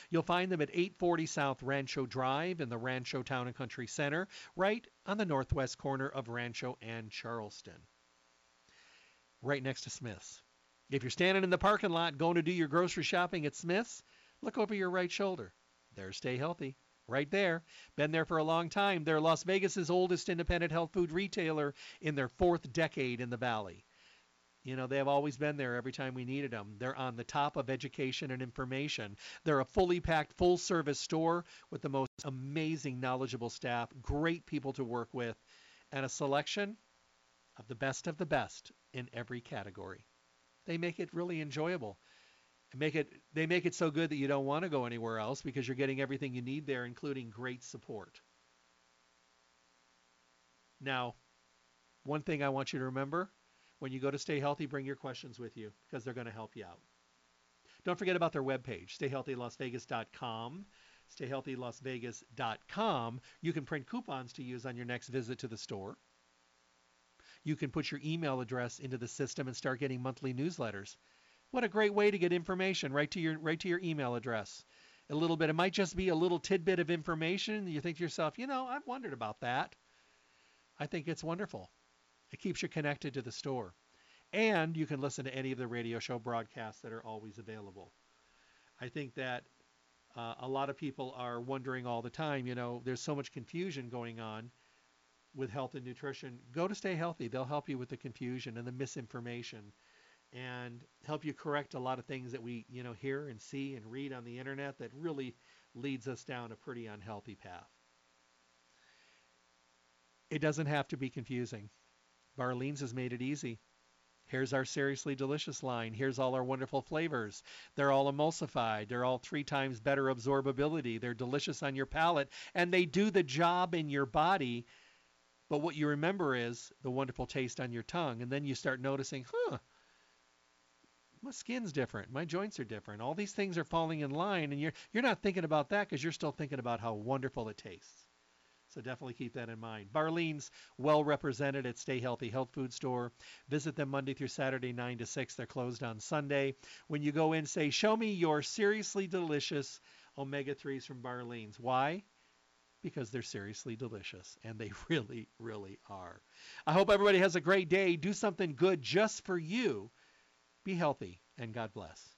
You'll find them at 840 South Rancho Drive in the Rancho Town and Country Center, right on the northwest corner of Rancho and Charleston, right next to Smith's. If you're standing in the parking lot going to do your grocery shopping at Smith's, look over your right shoulder. There's Stay Healthy. Right there. Been there for a long time. They're Las Vegas's oldest independent health food retailer in their fourth decade in the valley. You know, they have always been there every time we needed them. They're on the top of education and information. They're a fully packed, full service store with the most amazing, knowledgeable staff, great people to work with, and a selection of the best of the best in every category. They make it really enjoyable. Make it, they make it so good that you don't want to go anywhere else because you're getting everything you need there, including great support. Now, one thing I want you to remember when you go to Stay Healthy, bring your questions with you because they're going to help you out. Don't forget about their webpage, stayhealthylasvegas.com. Stayhealthylasvegas.com. You can print coupons to use on your next visit to the store. You can put your email address into the system and start getting monthly newsletters. What a great way to get information right to your right to your email address. A little bit. It might just be a little tidbit of information. You think to yourself, you know, I've wondered about that. I think it's wonderful. It keeps you connected to the store. And you can listen to any of the radio show broadcasts that are always available. I think that uh, a lot of people are wondering all the time, you know, there's so much confusion going on with health and nutrition. Go to Stay Healthy. They'll help you with the confusion and the misinformation and help you correct a lot of things that we, you know, hear and see and read on the internet that really leads us down a pretty unhealthy path. It doesn't have to be confusing. Barlean's has made it easy. Here's our seriously delicious line. Here's all our wonderful flavors. They're all emulsified. They're all three times better absorbability. They're delicious on your palate and they do the job in your body. But what you remember is the wonderful taste on your tongue. And then you start noticing, huh, my skin's different. My joints are different. All these things are falling in line. And you're, you're not thinking about that because you're still thinking about how wonderful it tastes. So definitely keep that in mind. Barlean's well represented at Stay Healthy Health Food Store. Visit them Monday through Saturday, 9 to 6. They're closed on Sunday. When you go in, say, Show me your seriously delicious omega 3s from Barlean's. Why? Because they're seriously delicious, and they really, really are. I hope everybody has a great day. Do something good just for you. Be healthy, and God bless.